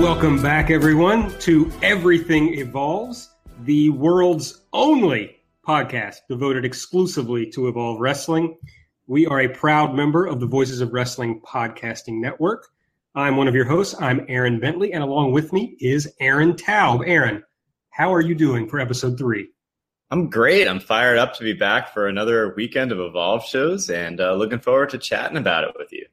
Welcome back, everyone, to Everything Evolves, the world's only podcast devoted exclusively to Evolve Wrestling. We are a proud member of the Voices of Wrestling Podcasting Network. I'm one of your hosts. I'm Aaron Bentley, and along with me is Aaron Taube. Aaron, how are you doing for episode three? I'm great. I'm fired up to be back for another weekend of Evolve shows and uh, looking forward to chatting about it with you.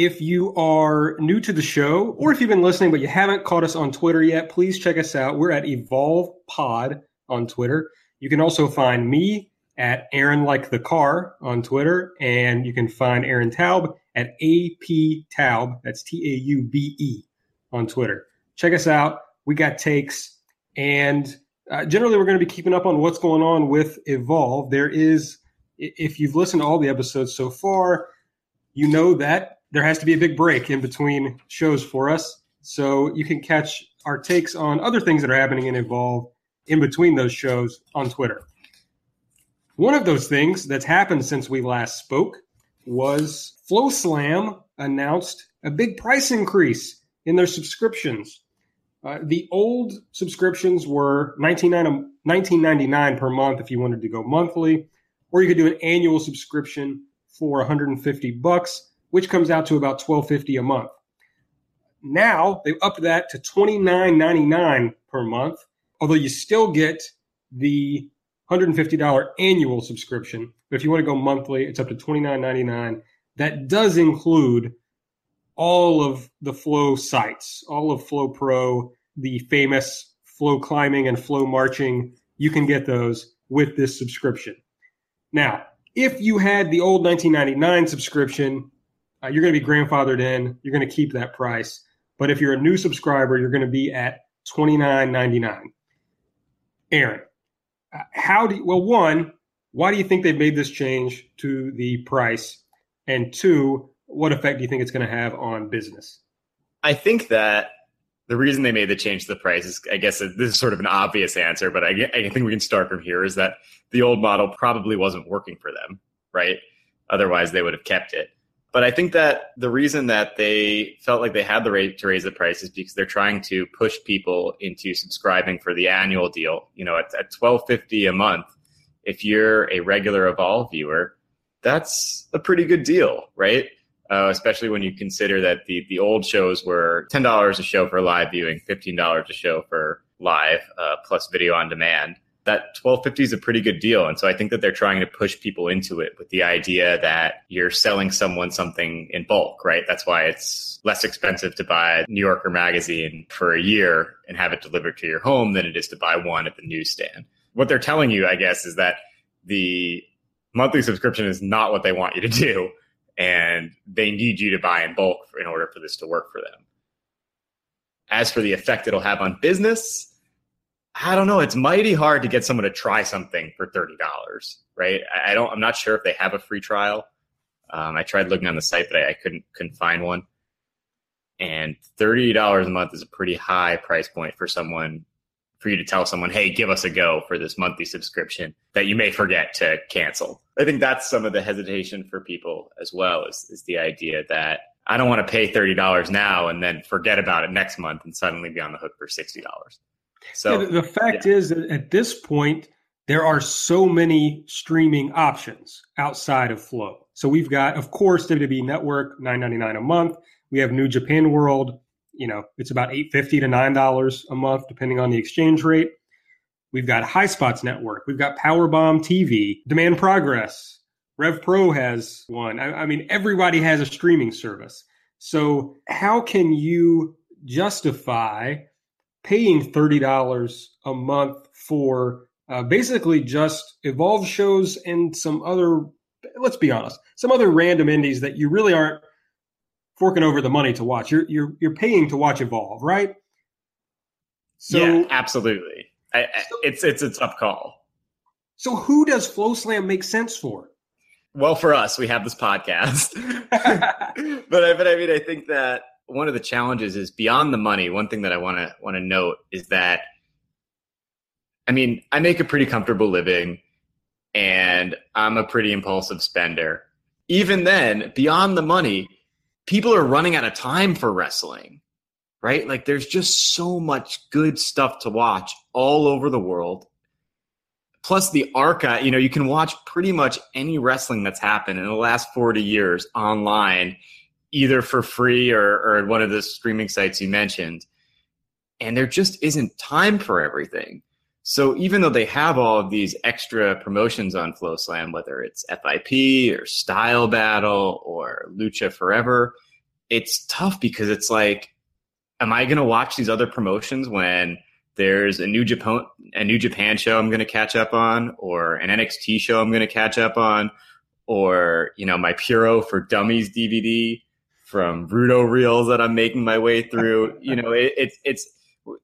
If you are new to the show, or if you've been listening but you haven't caught us on Twitter yet, please check us out. We're at Evolve Pod on Twitter. You can also find me at Aaron Like the Car on Twitter, and you can find Aaron Taube at AP Taube. That's T A U B E on Twitter. Check us out. We got takes, and uh, generally, we're going to be keeping up on what's going on with Evolve. There is, if you've listened to all the episodes so far, you know that there has to be a big break in between shows for us. So you can catch our takes on other things that are happening in Evolve in between those shows on Twitter. One of those things that's happened since we last spoke was FloSlam announced a big price increase in their subscriptions. Uh, the old subscriptions were $19.99 per month if you wanted to go monthly, or you could do an annual subscription for 150 bucks which comes out to about twelve fifty a month. Now they've upped that to twenty nine ninety nine per month, although you still get the hundred and fifty dollar annual subscription. But if you want to go monthly, it's up to twenty nine ninety nine. That does include all of the Flow sites, all of FloPro, the famous Flow climbing and Flow marching. You can get those with this subscription. Now, if you had the old 1999 subscription, uh, you're going to be grandfathered in. You're going to keep that price. But if you're a new subscriber, you're going to be at twenty nine ninety nine. Aaron, uh, how do you, well one? Why do you think they've made this change to the price? And two, what effect do you think it's going to have on business? I think that the reason they made the change to the price is, I guess, this is sort of an obvious answer, but I, I think we can start from here. Is that the old model probably wasn't working for them, right? Otherwise, they would have kept it. But I think that the reason that they felt like they had the right to raise the price is because they're trying to push people into subscribing for the annual deal. You know, at, at twelve fifty a month, if you're a regular Evolve viewer, that's a pretty good deal, right? Uh, especially when you consider that the the old shows were ten dollars a show for live viewing, fifteen dollars a show for live uh, plus video on demand that 1250 is a pretty good deal. And so I think that they're trying to push people into it with the idea that you're selling someone something in bulk, right? That's why it's less expensive to buy a New Yorker magazine for a year and have it delivered to your home than it is to buy one at the newsstand. What they're telling you, I guess, is that the monthly subscription is not what they want you to do. And they need you to buy in bulk in order for this to work for them. As for the effect it'll have on business, I don't know. It's mighty hard to get someone to try something for thirty dollars, right? I, don't. I'm not sure if they have a free trial. Um, I tried looking on the site, but I, I couldn't couldn't find one. And thirty dollars a month is a pretty high price point for someone for you to tell someone, "Hey, give us a go for this monthly subscription that you may forget to cancel." I think that's some of the hesitation for people as well. Is is the idea that I don't want to pay thirty dollars now and then forget about it next month and suddenly be on the hook for sixty dollars. So yeah, the fact yeah. is that at this point, there are so many streaming options outside of Flow. So we've got, of course, WWE Network, nine ninety nine a month. We have New Japan World. You know, it's about eight fifty to nine dollars a month, depending on the exchange rate. We've got Highspots Network. We've got Powerbomb TV, Demand Progress. Rev Pro has one. I, I mean, everybody has a streaming service. So how can you justify paying $30 a month for uh, basically just Evolve shows and some other, let's be honest, some other random indies that you really aren't forking over the money to watch. You're you're you're paying to watch Evolve, right? So, yeah, absolutely. I, I, it's it's a tough call. So who does FloSlam make sense for? Well, for us, we have this podcast, but I, but I mean, I think that one of the challenges is beyond the money. One thing that I want to want to note is that, I mean, I make a pretty comfortable living, and I'm a pretty impulsive spender. Even then, beyond the money, people are running out of time for wrestling right? Like there's just so much good stuff to watch all over the world. Plus the archive, you know, you can watch pretty much any wrestling that's happened in the last 40 years online, either for free or, or one of the streaming sites you mentioned. And there just isn't time for everything. So even though they have all of these extra promotions on FloSlam, whether it's FIP or Style Battle or Lucha Forever, it's tough because it's like am I going to watch these other promotions when there's a new Japan a new Japan show I'm going to catch up on, or an NXT show I'm going to catch up on, or you know my Puro for Dummies DVD from Rudo reels that I'm making my way through. you know, it, it's it's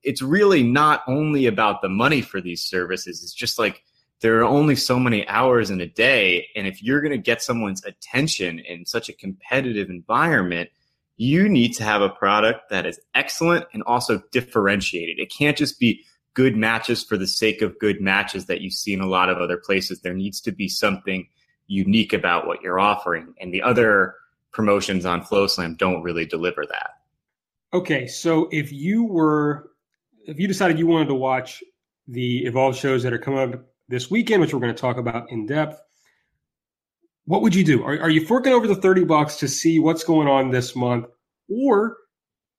it's really not only about the money for these services. It's just like there are only so many hours in a day, and if you're going to get someone's attention in such a competitive environment you need to have a product that is excellent and also differentiated. It can't just be good matches for the sake of good matches that you see in a lot of other places. There needs to be something unique about what you're offering. And the other promotions on FloSlam don't really deliver that. Okay, so if you were if you decided you wanted to watch the Evolve shows that are coming up this weekend, which we're going to talk about in depth, what would you do? Are, are you forking over the 30 bucks to see what's going on this month? Or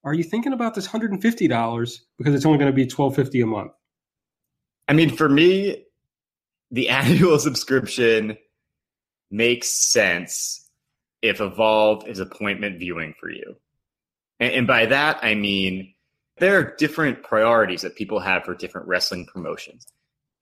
are you thinking about this $150 because it's only going to be 1250 a month? I mean, for me, the annual subscription makes sense if Evolve is appointment viewing for you. And, and by that, I mean there are different priorities that people have for different wrestling promotions.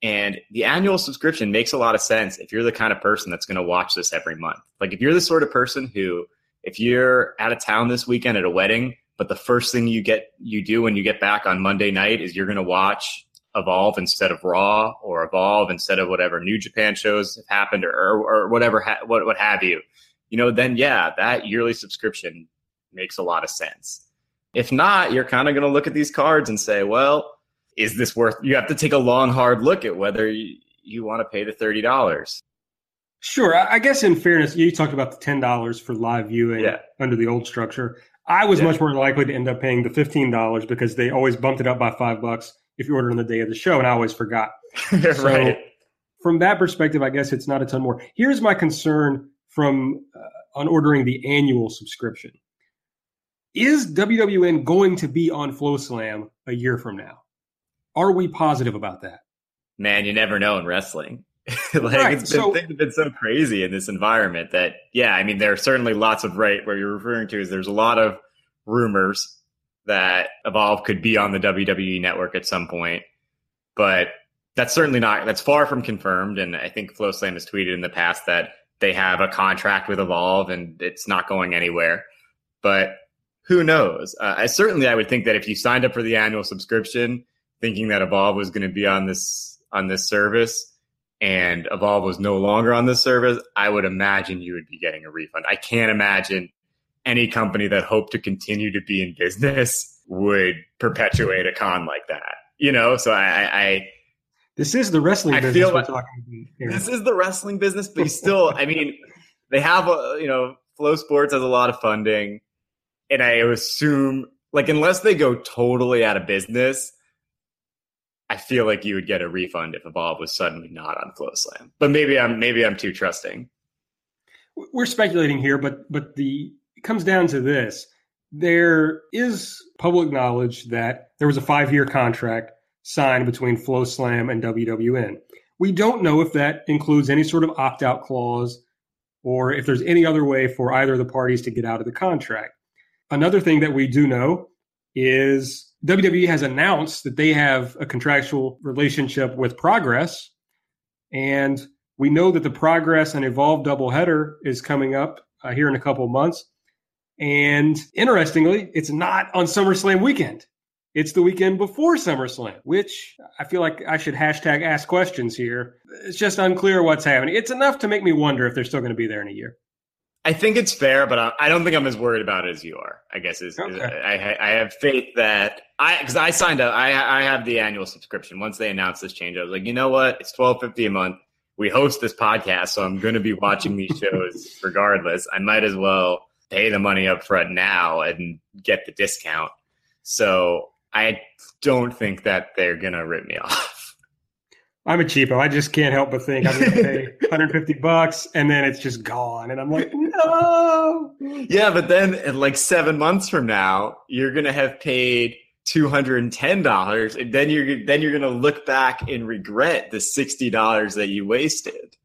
And the annual subscription makes a lot of sense if you're the kind of person that's going to watch this every month. Like if you're the sort of person who, if you're out of town this weekend at a wedding, but the first thing you get you do when you get back on Monday night is you're going to watch Evolve instead of Raw or Evolve instead of whatever New Japan shows have happened or or, or whatever ha- what what have you. You know, then yeah, that yearly subscription makes a lot of sense. If not, you're kind of going to look at these cards and say, well, is this worth you have to take a long hard look at whether you, you want to pay the $30 sure i guess in fairness you talked about the $10 for live viewing yeah. under the old structure i was yeah. much more likely to end up paying the $15 because they always bumped it up by five bucks if you ordered on the day of the show and i always forgot right. so from that perspective i guess it's not a ton more here's my concern from uh, on ordering the annual subscription is wwn going to be on FloSlam a year from now are we positive about that? Man, you never know in wrestling. like right. it's been, so, things have been so crazy in this environment that yeah, I mean there are certainly lots of right where you're referring to is there's a lot of rumors that Evolve could be on the WWE network at some point. But that's certainly not that's far from confirmed. And I think FloSlam has tweeted in the past that they have a contract with Evolve and it's not going anywhere. But who knows? Uh, I certainly I would think that if you signed up for the annual subscription, thinking that Evolve was going to be on this on this service and Evolve was no longer on this service, I would imagine you would be getting a refund. I can't imagine any company that hoped to continue to be in business would perpetuate a con like that. You know, so I, I this is the wrestling I business feel like, This is the wrestling business, but still, I mean, they have a you know, FloSports has a lot of funding. and I assume like unless they go totally out of business, I feel like you would get a refund if Evolve was suddenly not on FloSlam. But maybe I'm maybe I'm too trusting. We're speculating here, but but the it comes down to this. There is public knowledge that there was a five year contract signed between FloSlam and WWN. We don't know if that includes any sort of opt out clause or if there's any other way for either of the parties to get out of the contract. Another thing that we do know is WWE has announced that they have a contractual relationship with Progress. And we know that the Progress and Evolve doubleheader is coming up uh, here in a couple months. And interestingly, it's not on SummerSlam weekend. It's the weekend before SummerSlam, which I feel like I should hashtag ask questions here. It's just unclear what's happening. It's enough to make me wonder if they're still going to be there in a year. I think it's fair, but I don't think I'm as worried about it as you are. I guess is, okay. is I, I have faith that I because I signed up. I I have the annual subscription. Once they announced this change, I was like, you know what? It's twelve fifty a month. We host this podcast, so I'm going to be watching these shows regardless. I might as well pay the money up front now and get the discount. So I don't think that they're going to rip me off. I'm a cheapo. I just can't help but think I'm going to pay 150 bucks and then it's just gone. And I'm like, no. Yeah, but then in like seven months from now, you're going to have paid $210 and then you're then you're going to look back and regret the $60 that you wasted.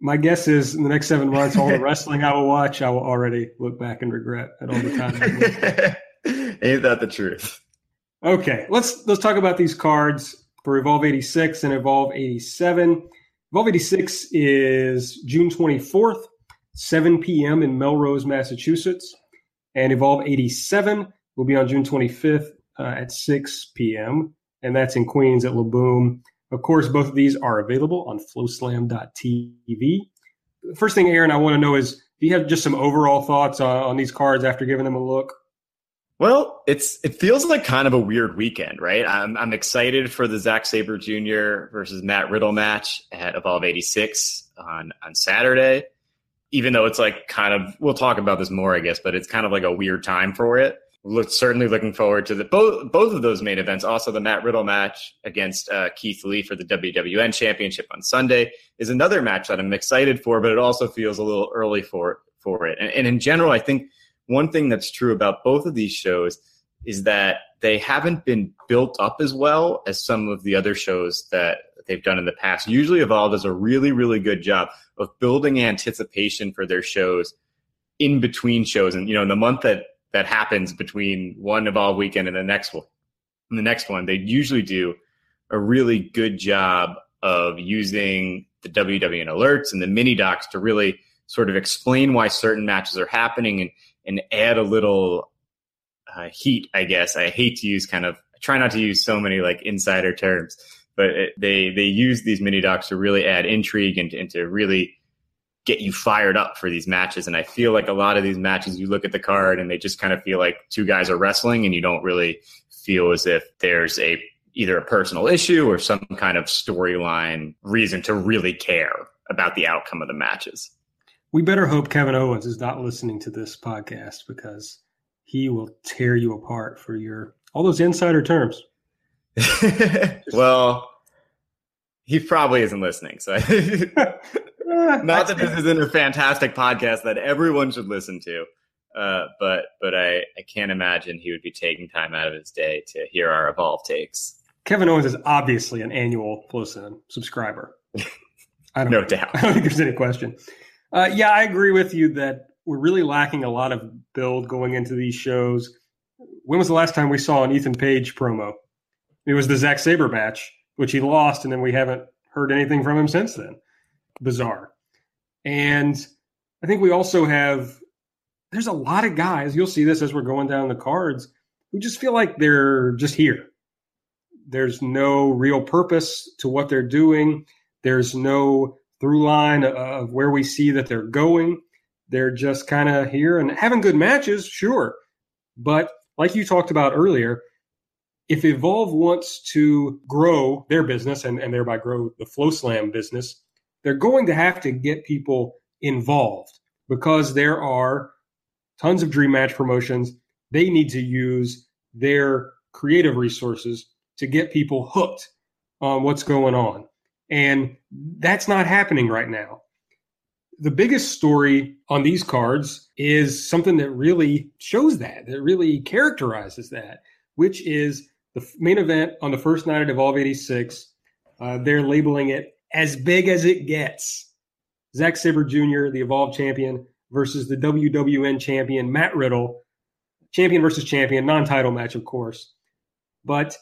My guess is in the next seven months, all the wrestling I will watch, I will already look back and regret at all the time. Ain't that the truth? Okay, let's let's talk about these cards for Evolve 86 and Evolve 87. Evolve 86 is June 24th, 7 p.m. in Melrose, Massachusetts. And Evolve 87 will be on June 25th uh, at 6 p.m. And that's in Queens at La Boom. Of course, both of these are available on floslam.tv. First thing, Aaron, I want to know is do you have just some overall thoughts on, on these cards after giving them a look? Well, it's it feels like kind of a weird weekend, right? I'm I'm excited for the Zack Sabre Jr. versus Matt Riddle match at Evolve 86 on on Saturday. Even though it's like kind of we'll talk about this more, I guess, but it's kind of like a weird time for it. Look, certainly looking forward to the both both of those main events. Also, the Matt Riddle match against uh, Keith Lee for the WWN Championship on Sunday is another match that I'm excited for, but it also feels a little early for for it. And, and in general, I think one thing that's true about both of these shows is that they haven't been built up as well as some of the other shows that they've done in the past. Usually, Evolve does a really, really good job of building anticipation for their shows in between shows. And you know, in the month that that happens between one Evolve weekend and the next one, and the next one, they usually do a really good job of using the WWN alerts and the mini docs to really sort of explain why certain matches are happening and and add a little uh, heat, I guess. I hate to use kind of, I try not to use so many like insider terms, but it, they they use these mini docs to really add intrigue and, and to really get you fired up for these matches. And I feel like a lot of these matches, you look at the card and they just kind of feel like two guys are wrestling, and you don't really feel as if there's a either a personal issue or some kind of storyline reason to really care about the outcome of the matches. We better hope Kevin Owens is not listening to this podcast because he will tear you apart for your all those insider terms. well, he probably isn't listening. So, not that this isn't a fantastic podcast that everyone should listen to, uh, but but I, I can't imagine he would be taking time out of his day to hear our evolve takes. Kevin Owens is obviously an annual FloSlam subscriber. I don't, no doubt. I don't think there's any question. Uh, yeah, I agree with you that we're really lacking a lot of build going into these shows. When was the last time we saw an Ethan Page promo? It was the Zack Sabre match, which he lost, and then we haven't heard anything from him since then. Bizarre. And I think we also have, there's a lot of guys, you'll see this as we're going down the cards, who just feel like they're just here. There's no real purpose to what they're doing. There's no through line of where we see that they're going. They're just kind of here and having good matches, sure. But like you talked about earlier, if Evolve wants to grow their business and, and thereby grow the FloSlam business, they're going to have to get people involved because there are tons of dream match promotions. They need to use their creative resources to get people hooked on what's going on. And that's not happening right now. The biggest story on these cards is something that really shows that, that really characterizes that, which is the main event on the first night of Evolve 86. Uh, they're labeling it as big as it gets. Zack Sabre Jr., the Evolve champion, versus the WWN champion, Matt Riddle. Champion versus champion, non title match, of course. But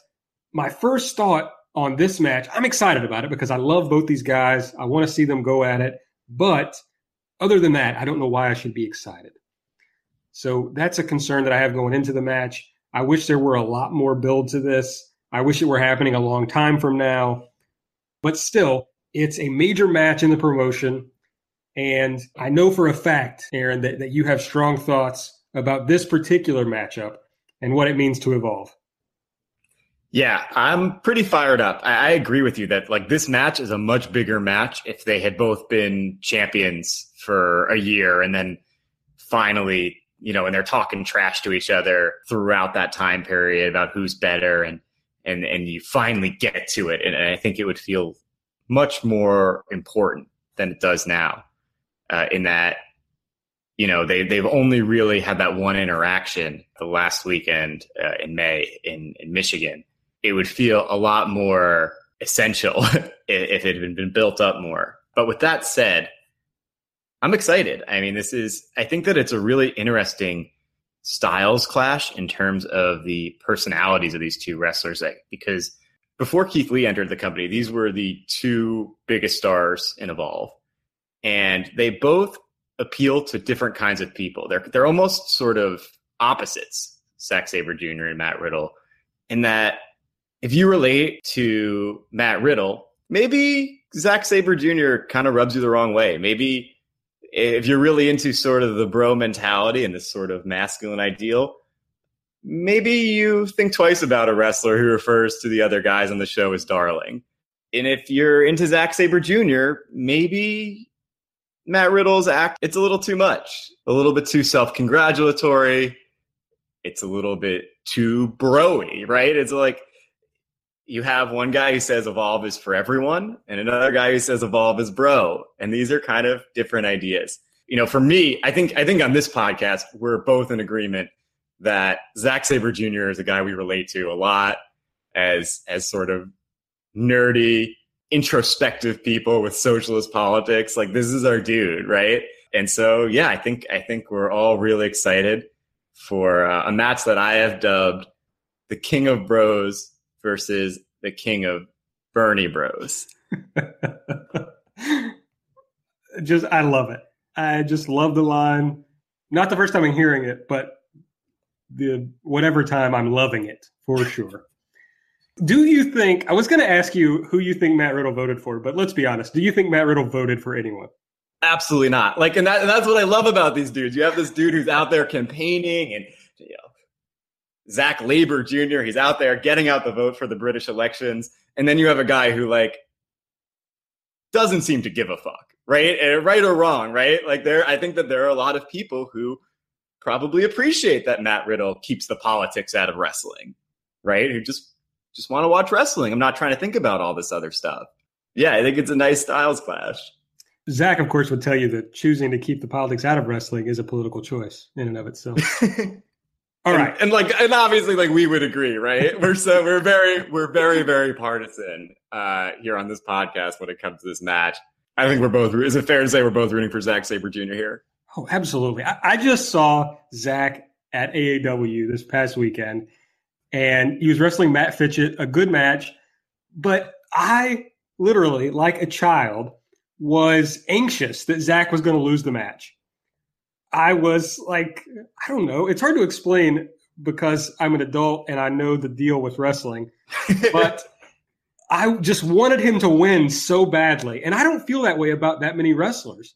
my first thought on this match, I'm excited about it because I love both these guys. I want to see them go at it. But other than that, I don't know why I should be excited. So that's a concern that I have going into the match. I wish there were a lot more build to this. I wish it were happening a long time from now. But still, it's a major match in the promotion. And I know for a fact, Aaron, that, that you have strong thoughts about this particular matchup and what it means to evolve. Yeah, I'm pretty fired up. I, I, agree with you that like this match is a much bigger match if they had both been champions for a year and then finally, you know, and they're talking trash to each other throughout that time period about who's better and and and you finally get to it. And, and I think it would feel much more important than it does now. Uh, in that, you know, they they've only really had that one interaction the last weekend uh, in May in in Michigan it would feel a lot more essential if it had been built up more. But with that said, I'm excited. I mean, this is, I think that it's a really interesting styles clash in terms of the personalities of these two wrestlers. Because before Keith Lee entered the company, these were the two biggest stars in Evolve. And they both appeal to different kinds of people. They're, they're almost sort of opposites, Zack Sabre Jr. and Matt Riddle, in that if you relate to Matt Riddle, maybe Zack Sabre Jr. kind of rubs you the wrong way. Maybe if you're really into sort of the bro mentality and this sort of masculine ideal, maybe you think twice about a wrestler who refers to the other guys on the show as darling. And if you're into Zack Sabre Jr., maybe Matt Riddle's act, it's a little too much, a little bit too self congratulatory. It's a little bit too broy, right? It's like, you have one guy who says evolve is for everyone and another guy who says evolve is bro. And these are kind of different ideas. You know for me i think i think on this podcast we're both in agreement that Zack Sabre Jr. is a guy we relate to a lot as as sort of nerdy introspective people with socialist politics. Like this is our dude right? And so yeah i think i think we're all really excited for uh, a match that i have dubbed the king of bros versus the king of Bernie Bros. just, I love it. I just love the line. Not the first time I'm hearing it, but the whatever time I'm loving it for sure. do you think? I was going to ask you who you think Matt Riddle voted for, but let's be honest. Do you think Matt Riddle voted for anyone? Absolutely not. Like, and, that, and that's what I love about these dudes. You have this dude who's out there campaigning and you know, Zack Sabre Jr. He's out there getting out the vote for the British elections. And then you have a guy who like doesn't seem to give a fuck, right? Eh, right or wrong, right? Like there, I think that there are a lot of people who probably appreciate that Matt Riddle keeps the politics out of wrestling, right? Who just just want to watch wrestling. I'm not trying to think about all this other stuff. Yeah, I think it's a nice styles clash. Zach, of course, would tell you that choosing to keep the politics out of wrestling is a political choice in and of itself. All right, and, and, like, and obviously, like we would agree, right? We're so we're very we're very very partisan uh, here on this podcast when it comes to this match. I think we're both. Is it fair to say we're both rooting for Zack Sabre Jr. here? Oh, absolutely. I, I just saw Zack at AAW this past weekend, and he was wrestling Matt Fitchett, a good match. But I literally, like a child, was anxious that Zack was going to lose the match. I was like, I don't know. It's hard to explain because I'm an adult and I know the deal with wrestling, but I just wanted him to win so badly. And I don't feel that way about that many wrestlers.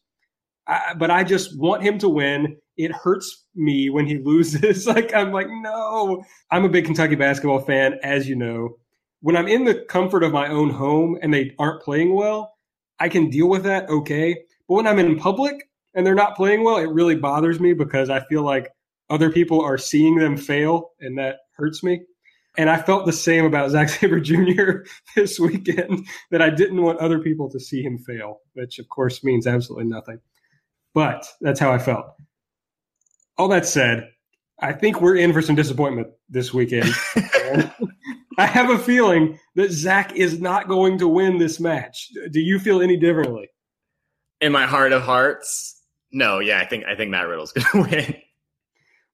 I, but I just want him to win. It hurts me when he loses. like, I'm like, no. I'm a big Kentucky basketball fan, as you know. When I'm in the comfort of my own home and they aren't playing well, I can deal with that okay. But when I'm in public, and they're not playing well, it really bothers me because I feel like other people are seeing them fail, and that hurts me. And I felt the same about Zack Sabre Jr. this weekend that I didn't want other people to see him fail, which of course means absolutely nothing. But that's how I felt. All that said, I think we're in for some disappointment this weekend. I have a feeling that Zack is not going to win this match. Do you feel any differently? In my heart of hearts, no. Yeah, I think I think Matt Riddle's going to win.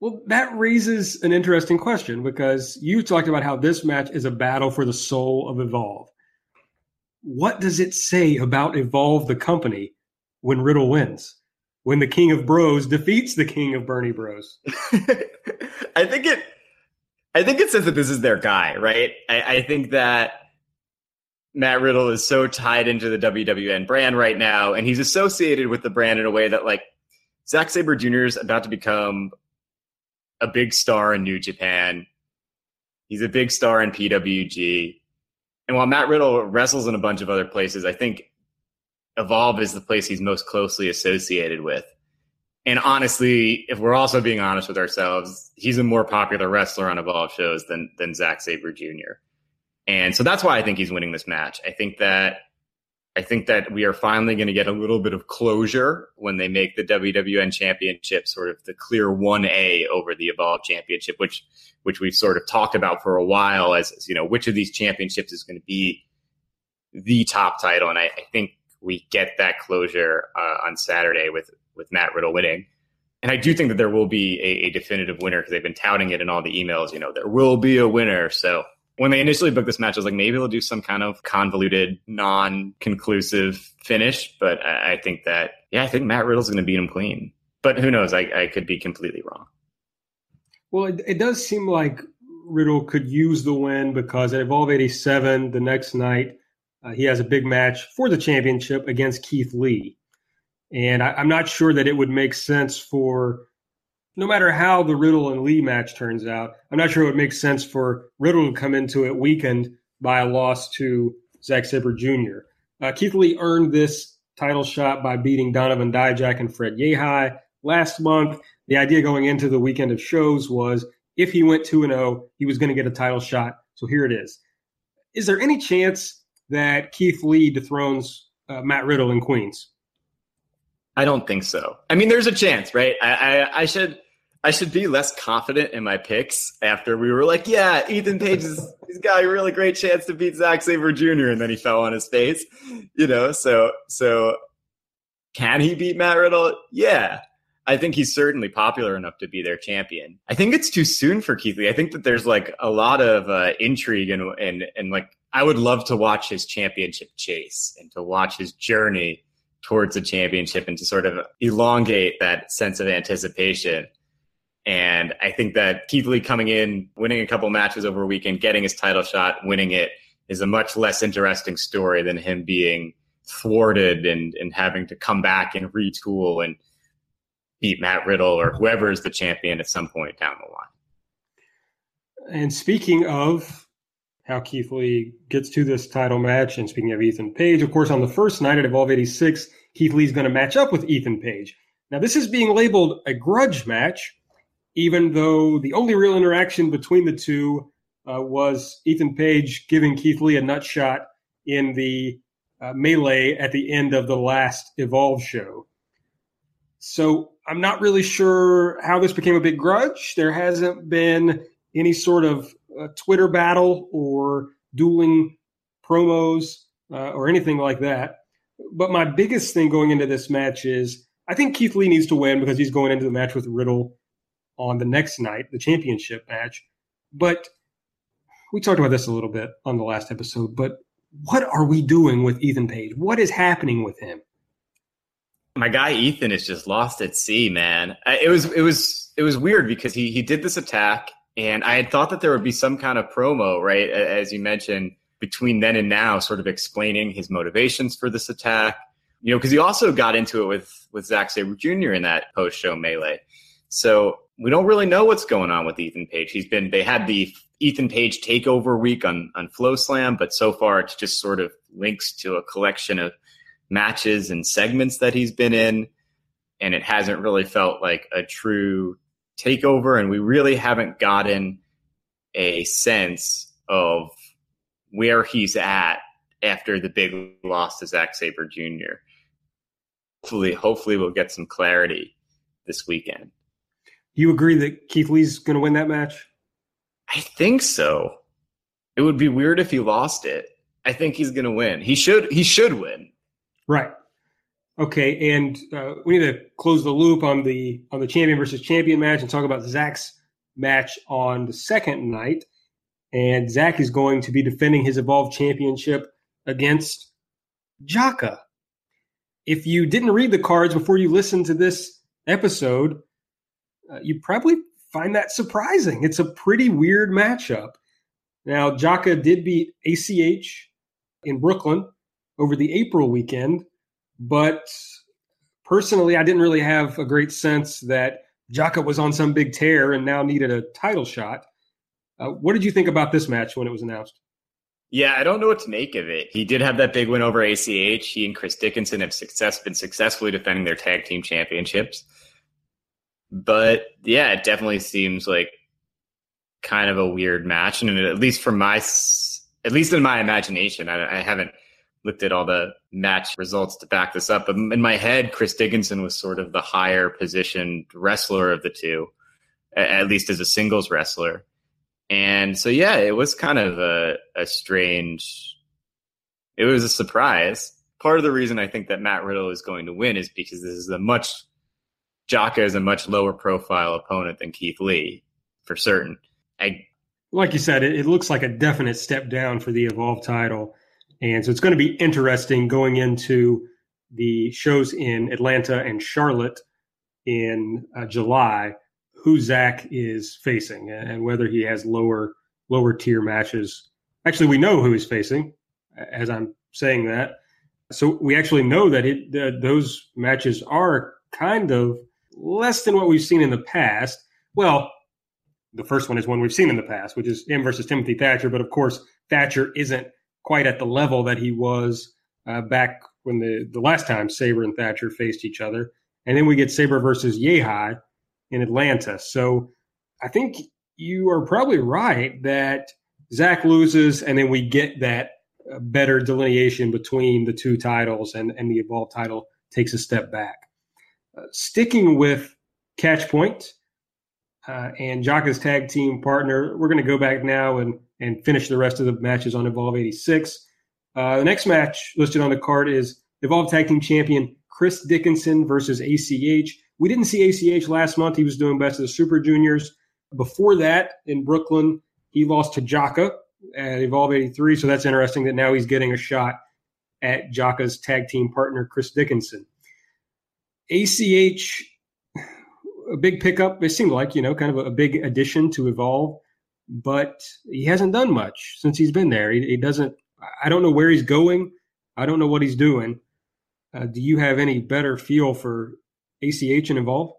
Well, that raises an interesting question because you talked about how this match is a battle for the soul of Evolve. What does it say about Evolve the company when Riddle wins? When the King of Bros defeats the King of Bernie Bros? I think it I think it says that this is their guy, right? I, I think that Matt Riddle is so tied into the WWN brand right now, and he's associated with the brand in a way that like Zack Sabre Jr. is about to become a big star in New Japan. He's a big star in PWG. And while Matt Riddle wrestles in a bunch of other places, I think Evolve is the place he's most closely associated with. And honestly, if we're also being honest with ourselves, he's a more popular wrestler on Evolve shows than than Zack Sabre Jr. And so that's why I think he's winning this match. I think that I think that we are finally going to get a little bit of closure when they make the WWN Championship sort of the clear 1A over the Evolve Championship, which which we've sort of talked about for a while as, as you know, which of these championships is going to be the top title. And I, I think we get that closure uh, on Saturday with with Matt Riddle winning. And I do think that there will be a, a definitive winner because they've been touting it in all the emails. You know, there will be a winner. So when they initially booked this match, I was like, maybe they'll do some kind of convoluted, non-conclusive finish. But I, I think that, yeah, I think Matt Riddle's going to beat him clean. But who knows? I, I could be completely wrong. Well, it, it does seem like Riddle could use the win because at Evolve 87, the next night, uh, he has a big match for the championship against Keith Lee. And I, I'm not sure that it would make sense for no matter how the Riddle and Lee match turns out, I'm not sure it would make sense for Riddle to come into it weakened by a loss to Zack Sabre Jr. Uh, Keith Lee earned this title shot by beating Donovan Dijak and Fred Yehi last month. The idea going into the weekend of shows was if he went 2 0, he was going to get a title shot. So here it is. Is there any chance that Keith Lee dethrones uh, Matt Riddle in Queens? I don't think so. I mean, there's a chance, right? I, I, I should I should be less confident in my picks after we were like, yeah, Ethan Page is he's got a really great chance to beat Zack Sabre Jr. and then he fell on his face. You know, so so can he beat Matt Riddle? Yeah. I think he's certainly popular enough to be their champion. I think it's too soon for Keith Lee. I think that there's like a lot of uh, intrigue and and and like I would love to watch his championship chase and to watch his journey towards a championship and to sort of elongate that sense of anticipation. And I think that Keith Lee coming in, winning a couple matches over a weekend, getting his title shot, winning it is a much less interesting story than him being thwarted and, and having to come back and retool and beat Matt Riddle or whoever is the champion at some point down the line. And speaking of how Keith Lee gets to this title match, and speaking of Ethan Page, of course, on the first night at Evolve 86, Keith Lee's going to match up with Ethan Page. Now, this is being labeled a grudge match even though the only real interaction between the two uh, was Ethan Page giving Keith Lee a nut shot in the uh, melee at the end of the last Evolve show. So I'm not really sure how this became a big grudge. There hasn't been any sort of uh, Twitter battle or dueling promos uh, or anything like that. But my biggest thing going into this match is I think Keith Lee needs to win because he's going into the match with Riddle on the next night, the championship match. But we talked about this a little bit on the last episode, but what are we doing with Ethan Page? What is happening with him? My guy Ethan is just lost at sea, man. It was it was it was weird because he he did this attack, and I had thought that there would be some kind of promo, right, as you mentioned, between then and now, sort of explaining his motivations for this attack. You know, because he also got into it with with Zack Sabre Jr. in that post show melee. So we don't really know what's going on with Ethan Page. He's been they had the Ethan Page takeover week on on FloSlam, but so far it's just sort of links to a collection of matches and segments that he's been in, and it hasn't really felt like a true takeover, and we really haven't gotten a sense of where he's at after the big loss to Zack Sabre Jr. Hopefully, hopefully we'll get some clarity this weekend. You agree that Keith Lee's going to win that match? I think so. It would be weird if he lost it. I think he's going to win. He should. He should win. Right. Okay, and uh, we need to close the loop on the on the champion versus champion match and talk about Zack's match on the second night. And Zack is going to be defending his Evolve Championship against Jaka. If you didn't read the cards before you listened to this episode, uh, you probably find that surprising. It's a pretty weird matchup. Now, Jaka did beat ACH in Brooklyn over the April weekend, but personally, I didn't really have a great sense that Jaka was on some big tear and now needed a title shot. Uh, what did you think about this match when it was announced? Yeah, I don't know what to make of it. He did have that big win over ACH. He and Chris Dickinson have success been successfully defending their tag team championships. But yeah, it definitely seems like kind of a weird match, and at least from my, at least in my imagination, I, I haven't looked at all the match results to back this up. But in my head, Chris Dickinson was sort of the higher positioned wrestler of the two, at least as a singles wrestler. And so, yeah, it was kind of a, a strange, it was a surprise. Part of the reason I think that Matt Riddle is going to win is because this is a much, Jaka is a much lower profile opponent than Keith Lee, for certain. I, like you said, it, it looks like a definite step down for the Evolve title. And so it's going to be interesting going into the shows in Atlanta and Charlotte in uh, July who Zack is facing and whether he has lower lower tier matches. Actually, we know who he's facing as I'm saying that. So we actually know that it, those matches are kind of less than what we've seen in the past. Well, the first one is one we've seen in the past, which is him versus Timothy Thatcher. But of course, Thatcher isn't quite at the level that he was uh, back when the, the last time Sabre and Thatcher faced each other. And then we get Sabre versus Yehi, in Atlanta. So I think you are probably right that Zack loses, and then we get that uh, better delineation between the two titles, and, and the Evolve title takes a step back. Sticking with Catch Point uh, and Jaka's tag team partner, we're going to go back now and, and finish the rest of the matches on Evolve 86. Uh, the next match listed on the card is Evolve Tag Team Champion Chris Dickinson versus ACH. We didn't see ACH last month. He was doing best of the Super Juniors. Before that, in Brooklyn, he lost to Jaka at Evolve 83. So that's interesting that now he's getting a shot at Jaka's tag team partner, Chris Dickinson. ACH, a big pickup. It seemed like, you know, kind of a, big addition to Evolve, but he hasn't done much since he's been there. He, he doesn't, I don't know where he's going. I don't know what he's doing. Uh, do you have any better feel for ACH and Evolve?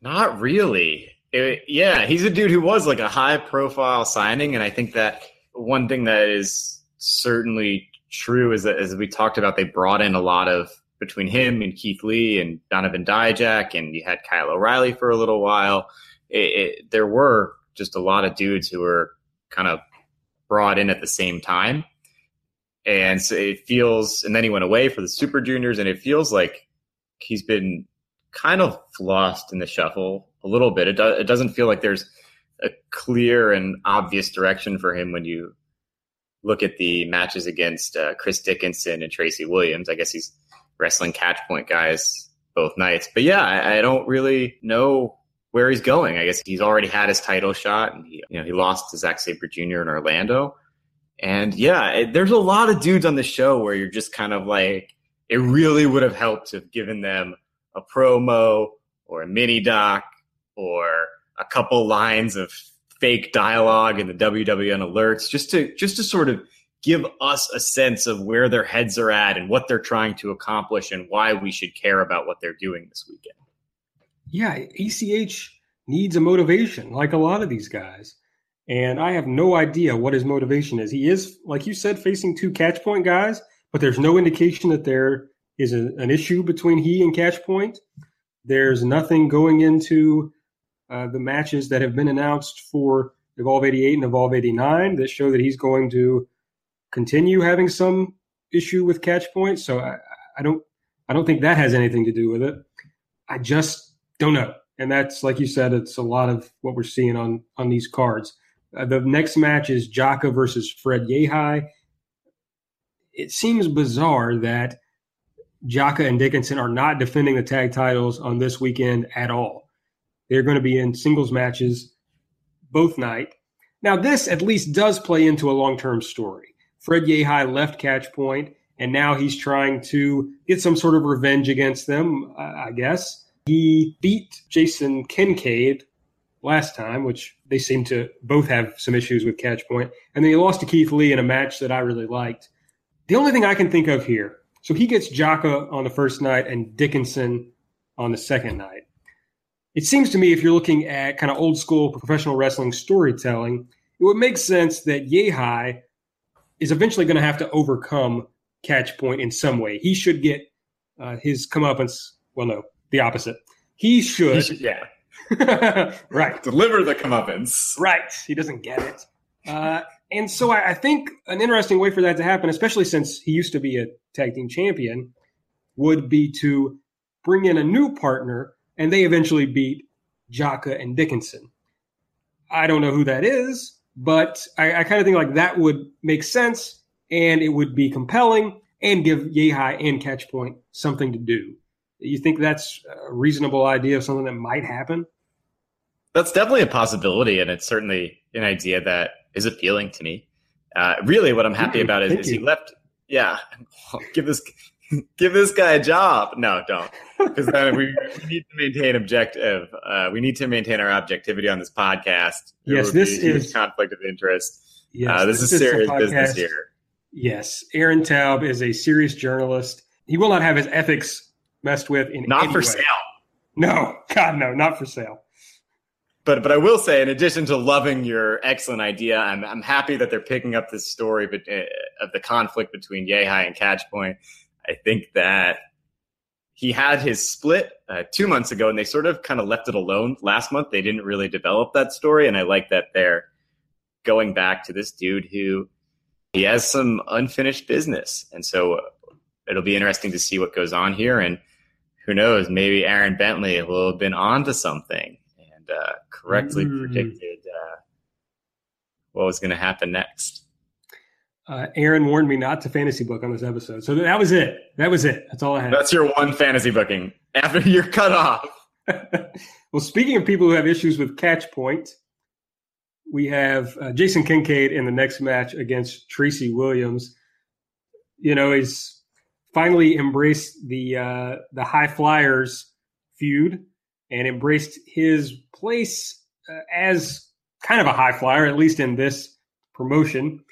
Not really. It, yeah, he's a dude who was like a high profile signing. And I think that one thing that is certainly true is that, as we talked about, they brought in a lot of between him and Keith Lee and Donovan Dijak, and you had Kyle O'Reilly for a little while. It, it, there were just a lot of dudes who were kind of brought in at the same time. And so it feels, and then he went away for the Super Juniors, and it feels like he's been kind of lost in the shuffle a little bit. It, do, it doesn't feel like there's a clear and obvious direction for him when you look at the matches against uh, Chris Dickinson and Tracy Williams. I guess he's wrestling catch point guys both nights. But yeah, I, I don't really know where he's going. I guess he's already had his title shot, and he, you know he lost to Zack Sabre Jr. in Orlando. And yeah, it, there's a lot of dudes on the show where you're just kind of like, it really would have helped to have given them a promo or a mini doc or a couple lines of fake dialogue in the WWN alerts just to just to sort of give us a sense of where their heads are at and what they're trying to accomplish and why we should care about what they're doing this weekend. Yeah, ACH needs a motivation like a lot of these guys. And I have no idea what his motivation is. He is, like you said, facing two catch point guys but there's no indication that there is a, an issue between he and catch point. There's nothing going into uh, the matches that have been announced for Evolve 88 and Evolve 89 that show that he's going to continue having some issue with catch points. So I, I don't I don't think that has anything to do with it. I just don't know. And that's like you said, it's a lot of what we're seeing on on these cards. Uh, the next match is Jaka versus Fred Yehi. It seems bizarre that Jaka and Dickinson are not defending the tag titles on this weekend at all. They're going to be in singles matches both night. Now, this at least does play into a long term story. Fred Yehi left Catch Point, and now he's trying to get some sort of revenge against them, I guess. He beat Jason Kincaid last time, which they seem to both have some issues with Catch Point, and then he lost to Keith Lee in a match that I really liked. The only thing I can think of here, so he gets Jaka on the first night and Dickinson on the second night. It seems to me, if you're looking at kind of old school professional wrestling storytelling, it would make sense that Yehi is eventually going to have to overcome Catch Point in some way. He should get uh, his comeuppance. Well, no, the opposite. He should. He should yeah. right. Deliver the comeuppance. Right. He doesn't get it. Uh, and so I, I, think an interesting way for that to happen, especially since he used to be a tag team champion, would be to bring in a new partner and they eventually beat Jaka and Dickinson. I don't know who that is, but I, I kind of think like that would make sense and it would be compelling and give Yehi and Catchpoint something to do. You think that's a reasonable idea of something that might happen? That's definitely a possibility, and it's certainly an idea that is appealing to me. Uh, really, what I'm happy about is, is he left. Yeah, give this give this guy a job. No, don't, because then we, we, need to maintain objective. Uh, we need to maintain our objectivity on this podcast. yes, this is conflict of interest. Yes, uh, this, this, is serious business here. Yes, Aaron Taube is a serious journalist. He will not have his ethics messed with in not for way. sale. No, God, no, not for sale. But but I will say, in addition to loving your excellent idea, I'm I'm happy that they're picking up this story but, uh, of the conflict between Yehi and Catchpoint. I think that he had his split uh, two months ago, and they sort of kind of left it alone. Last month, they didn't really develop that story, and I like that they're going back to this dude who he has some unfinished business, and so it'll be interesting to see what goes on here. And who knows, maybe Aaron Bentley will have been onto something and uh, correctly mm. predicted uh, what was going to happen next. Uh, Aaron warned me not to fantasy book on this episode, so that was it. That was it. That's all I had. That's your one fantasy booking after you're cut off. well, speaking of people who have issues with catch point, we have uh, Jason Kincaid in the next match against Tracy Williams. You know, he's finally embraced the uh, the high flyers feud and embraced his place uh, as kind of a high flyer, at least in this promotion.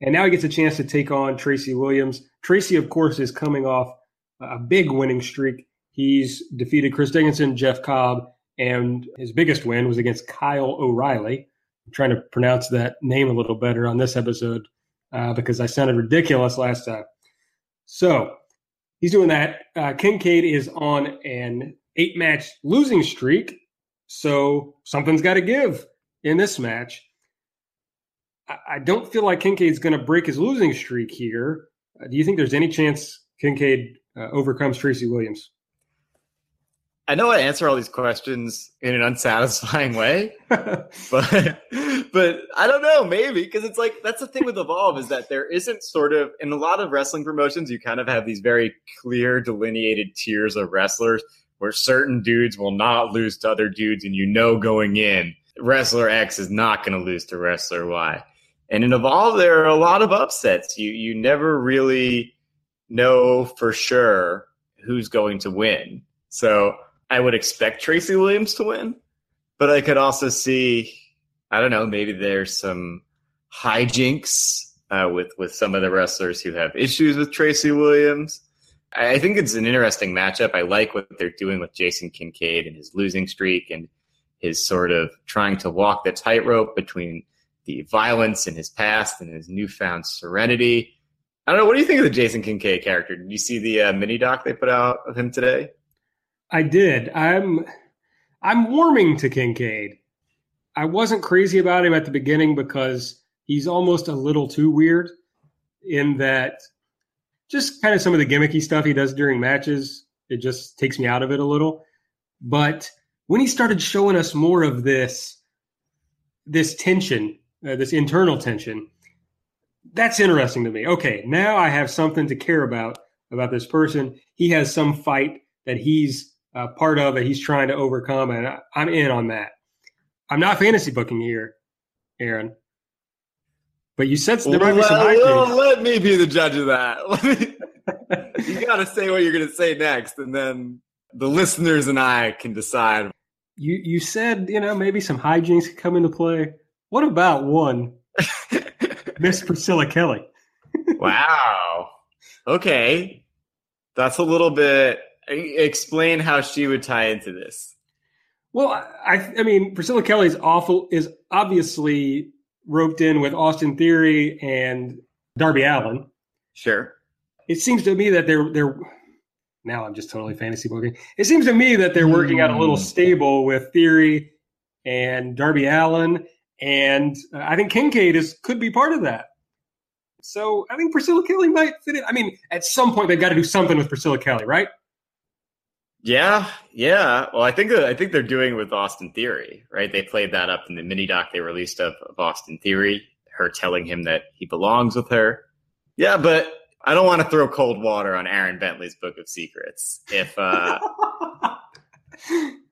And now he gets a chance to take on Tracy Williams. Tracy, of course, is coming off a big winning streak. He's defeated Chris Dickinson, Jeff Cobb, and his biggest win was against Kyle O'Reilly. I'm trying to pronounce that name a little better on this episode uh, because I sounded ridiculous last time. So he's doing that. Uh, Kincaid is on an eight match losing streak. So something's got to give in this match. I don't feel like Kincaid's going to break his losing streak here. Uh, do you think there's any chance Kincaid uh, overcomes Tracy Williams? I know I answer all these questions in an unsatisfying way, but but I don't know, maybe because it's like that's the thing with Evolve is that there isn't sort of in a lot of wrestling promotions you kind of have these very clear delineated tiers of wrestlers where certain dudes will not lose to other dudes, and you know going in wrestler X is not going to lose to wrestler Y. And in Evolve, there are a lot of upsets. You you never really know for sure who's going to win. So I would expect Tracy Williams to win, but I could also see, I don't know, maybe there's some hijinks uh, with with some of the wrestlers who have issues with Tracy Williams. I think it's an interesting matchup. I like what they're doing with Jason Kincaid and his losing streak and his sort of trying to walk the tightrope between the violence in his past and his newfound serenity. I don't know. What do you think of the Jason Kincaid character? Did you see the uh, mini doc they put out of him today? I did. I'm I'm warming to Kincaid. I wasn't crazy about him at the beginning because he's almost a little too weird in that just kind of some of the gimmicky stuff he does during matches, it just takes me out of it a little. But when he started showing us more of this this tension, uh, this internal tension, that's interesting to me. Okay, now I have something to care about about this person. He has some fight that he's uh, part of that he's trying to overcome, and I, I'm in on that. I'm not fantasy booking here, Aaron. But you said there might be some high well, let me be the judge of that. Me, you got to say what you're going to say next, and then the listeners and I can decide. You you said you know maybe some hijinks could come into play. What about one, Miss Priscilla Kelly? wow. Okay, that's a little bit. Explain how she would tie into this. Well, I I mean Priscilla Kelly's awful is obviously roped in with Austin Theory and Darby Allin. Sure. It seems to me that they're they're now I'm just totally fantasy booking. It seems to me that they're working out a little hmm. stable with Theory and Darby Allin, and I think Kincaid is could be part of that. So I think Priscilla Kelly might fit in. I mean, at some point they've got to do something with Priscilla Kelly, right? Yeah, yeah. Well, I think I think they're doing with Austin Theory, right? They played that up in the mini doc they released of, of Austin Theory, her telling him that he belongs with her. Yeah, but I don't want to throw cold water on Aaron Bentley's Book of Secrets. If uh,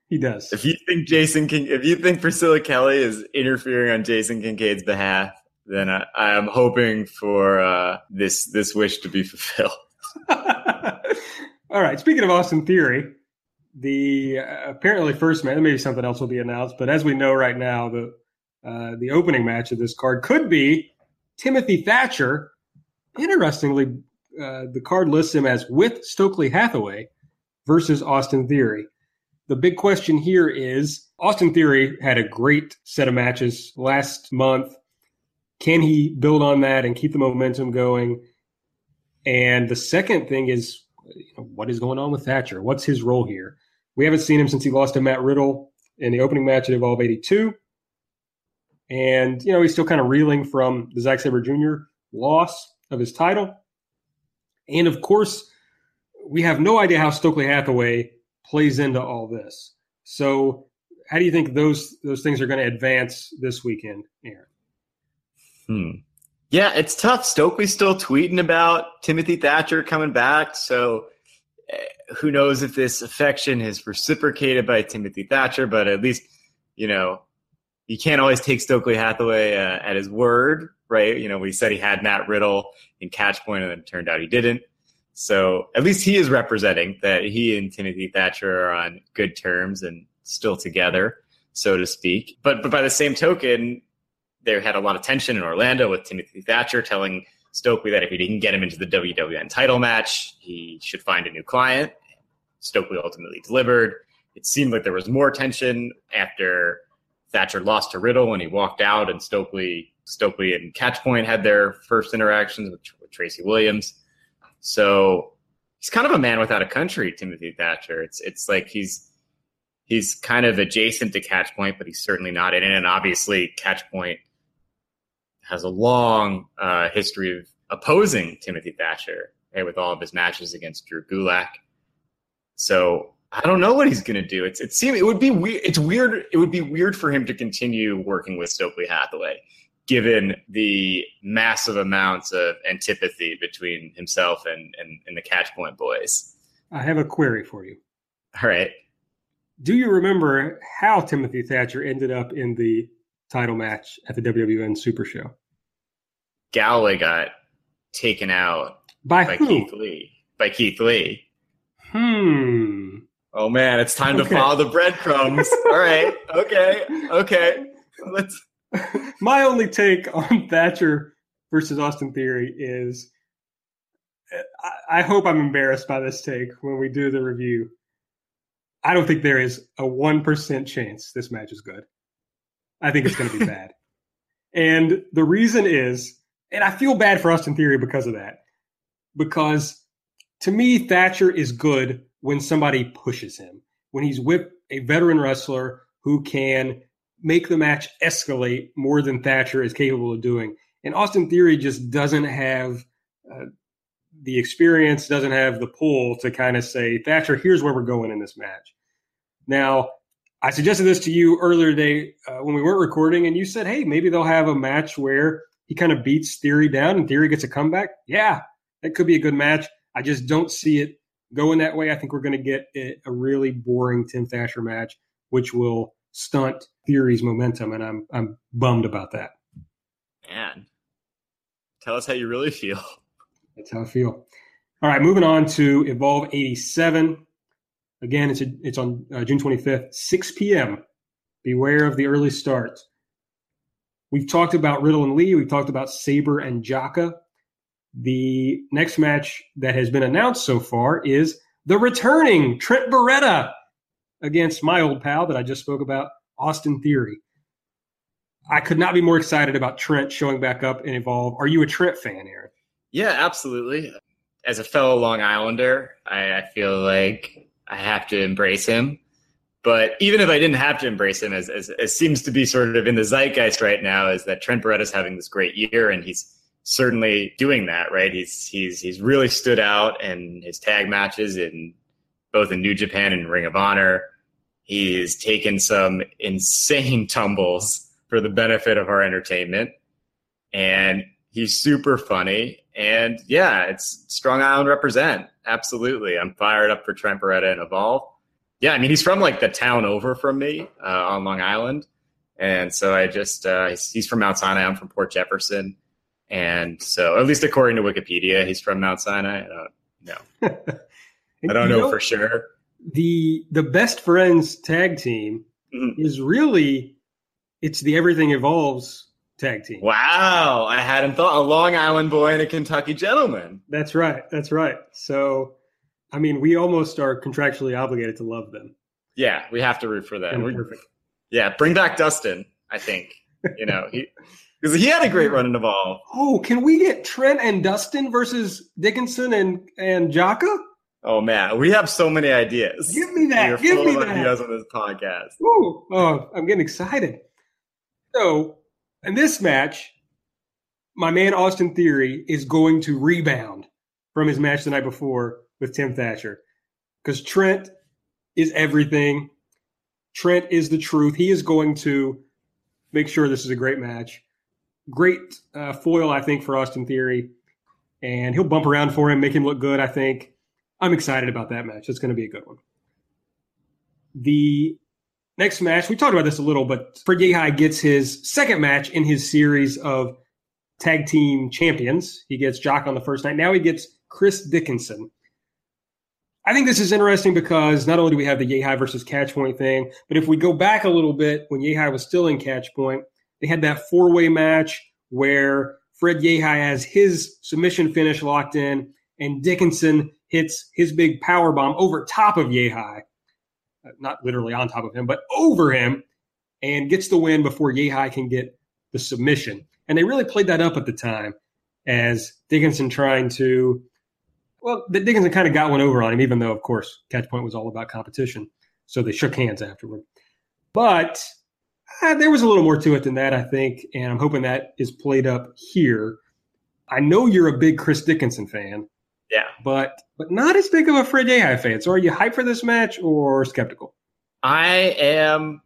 he does, if you think Jason, King, if you think Priscilla Kelly is interfering on Jason Kincaid's behalf, then I, I am hoping for uh, this this wish to be fulfilled. All right. Speaking of Austin Theory, the uh, apparently first match, maybe something else will be announced, but as we know right now, the uh, the opening match of this card could be Timothy Thatcher. Interestingly, uh, the card lists him as with Stokely Hathaway versus Austin Theory. The big question here is Austin Theory had a great set of matches last month. Can he build on that and keep the momentum going? And the second thing is, you know, what is going on with Thatcher? What's his role here? We haven't seen him since he lost to Matt Riddle in the opening match at Evolve 82. And, you know, he's still kind of reeling from the Zack Sabre Jr. loss of his title. And of course, we have no idea how Stokely Hathaway plays into all this. So, how do you think those those things are going to advance this weekend, Aaron? Hmm. Yeah, it's tough. Stokely's still tweeting about Timothy Thatcher coming back. So who knows if this affection is reciprocated by Timothy Thatcher, but at least, you know, you can't always take Stokely Hathaway uh, at his word, right? You know, we said he had Matt Riddle in catch point and then it turned out he didn't. So at least he is representing that he and Timothy Thatcher are on good terms and still together, so to speak. But but by the same token, they had a lot of tension in Orlando with Timothy Thatcher telling Stokely that if he didn't get him into the WWN title match, he should find a new client. Stokely ultimately delivered. It seemed like there was more tension after Thatcher lost to Riddle when he walked out, and Stokely Stokely and Catchpoint had their first interactions with, with Tracy Williams. So he's kind of a man without a country, Timothy Thatcher. It's it's like he's he's kind of adjacent to Catchpoint, but he's certainly not in it. And obviously, Catchpoint has a long uh, history of opposing Timothy Thatcher right, with all of his matches against Drew Gulak. So I don't know what he's going to do. It's it seems it would be weird. It's weird. It would be weird for him to continue working with Stokely Hathaway, given the massive amounts of antipathy between himself and and, and the Catchpoint boys. I have a query for you. All right. Do you remember how Timothy Thatcher ended up in the title match at the WWN Super Show? Galloway got taken out by, by Keith Lee. By Keith Lee. Hmm. Oh man, it's time okay. to follow the breadcrumbs. All right. Okay. Okay. Let's. My only take on Thatcher versus Austin Theory is I, I hope I'm embarrassed by this take when we do the review. I don't think there is a 1% chance this match is good. I think it's going to be bad. And the reason is, and I feel bad for Austin Theory because of that, because to me, Thatcher is good when somebody pushes him. when he's with a veteran wrestler who can make the match escalate more than Thatcher is capable of doing. And Austin Theory just doesn't have uh, the experience, doesn't have the pull to kind of say, Thatcher, here's where we're going in this match. Now, I suggested this to you earlier today uh, when we weren't recording, and you said, hey, maybe they'll have a match where he kind of beats Theory down and Theory gets a comeback. Yeah, that could be a good match. I just don't see it going that way. I think we're going to get a really boring Tim Thatcher match, which will stunt Theory's momentum, and I'm I'm bummed about that. Man, tell us how you really feel. That's how I feel. All right, moving on to Evolve 87. Again, it's a, it's on uh, June 25th, 6 p.m. Beware of the early start. We've talked about Riddle and Lee. We've talked about Sabre and Jaka. The next match that has been announced so far is the returning Trent Beretta against my old pal that I just spoke about, Austin Theory. I could not be more excited about Trent showing back up and Evolve. Are you a Trent fan, Aaron? Yeah, absolutely. As a fellow Long Islander, I, I feel like I have to embrace him. But even if I didn't have to embrace him, as, as, as seems to be sort of in the zeitgeist right now, is that Trent Beretta's having this great year, and he's certainly doing that. Right? He's he's he's really stood out in his tag matches in both in New Japan and Ring of Honor. He's taken some insane tumbles for the benefit of our entertainment, and he's super funny. And yeah, it's Strong Island represent. Absolutely. I'm fired up for Trent Beretta and Evolve. Yeah, I mean, he's from like the town over from me uh, on Long Island. And so I just, uh, he's, from Mount Sinai. I'm from Port Jefferson. And so, at least according to Wikipedia, he's from Mount Sinai. Don't know. I don't know, know, for sure. The the best friends tag team mm-hmm. is really it's the Everything Evolves tag team. Wow, I hadn't thought a Long Island boy and a Kentucky gentleman. That's right. That's right. So, I mean, we almost are contractually obligated to love them. Yeah, we have to root for them. Perfect. Yeah, bring back Dustin. I think you know he because he had a great run in Evolve. Oh, can we get Trent and Dustin versus Dickinson and and Jaka? Oh man, we have so many ideas. Give me that. Give me that. Ideas on this podcast. Ooh, oh, I'm getting excited. So in this match, my man Austin Theory is going to rebound from his match the night before with Tim Thatcher because Trent is everything. Trent is the truth. He is going to make sure this is a great match. Great uh, foil, I think, for Austin Theory. And he'll bump around for him, make him look good, I think. I'm excited about that match. It's going to be a good one. The Next match, we talked about this a little, but Fred Yehi gets his second match in his series of tag team champions. He gets Jaka on the first night. Now he gets Chris Dickinson. I think this is interesting because not only do we have the Yehi versus Catchpoint thing, but if we go back a little bit when Yehi was still in Catchpoint, they had that four way match where Fred Yehi has his submission finish locked in, and Dickinson hits his big power bomb over top of Yehi not literally on top of him, but over him, and gets the win before Yehi can get the submission. And they really played that up at the time as Dickinson trying to, well, Dickinson kind of got one over on him, even though, of course, Catchpoint was all about competition. So they shook hands afterward. But uh, there was a little more to it than that, I think. And I'm hoping that is played up here. I know you're a big Chris Dickinson fan. Yeah. But but not as big of a Fred Yehi fan. So are you hyped for this match or skeptical? I am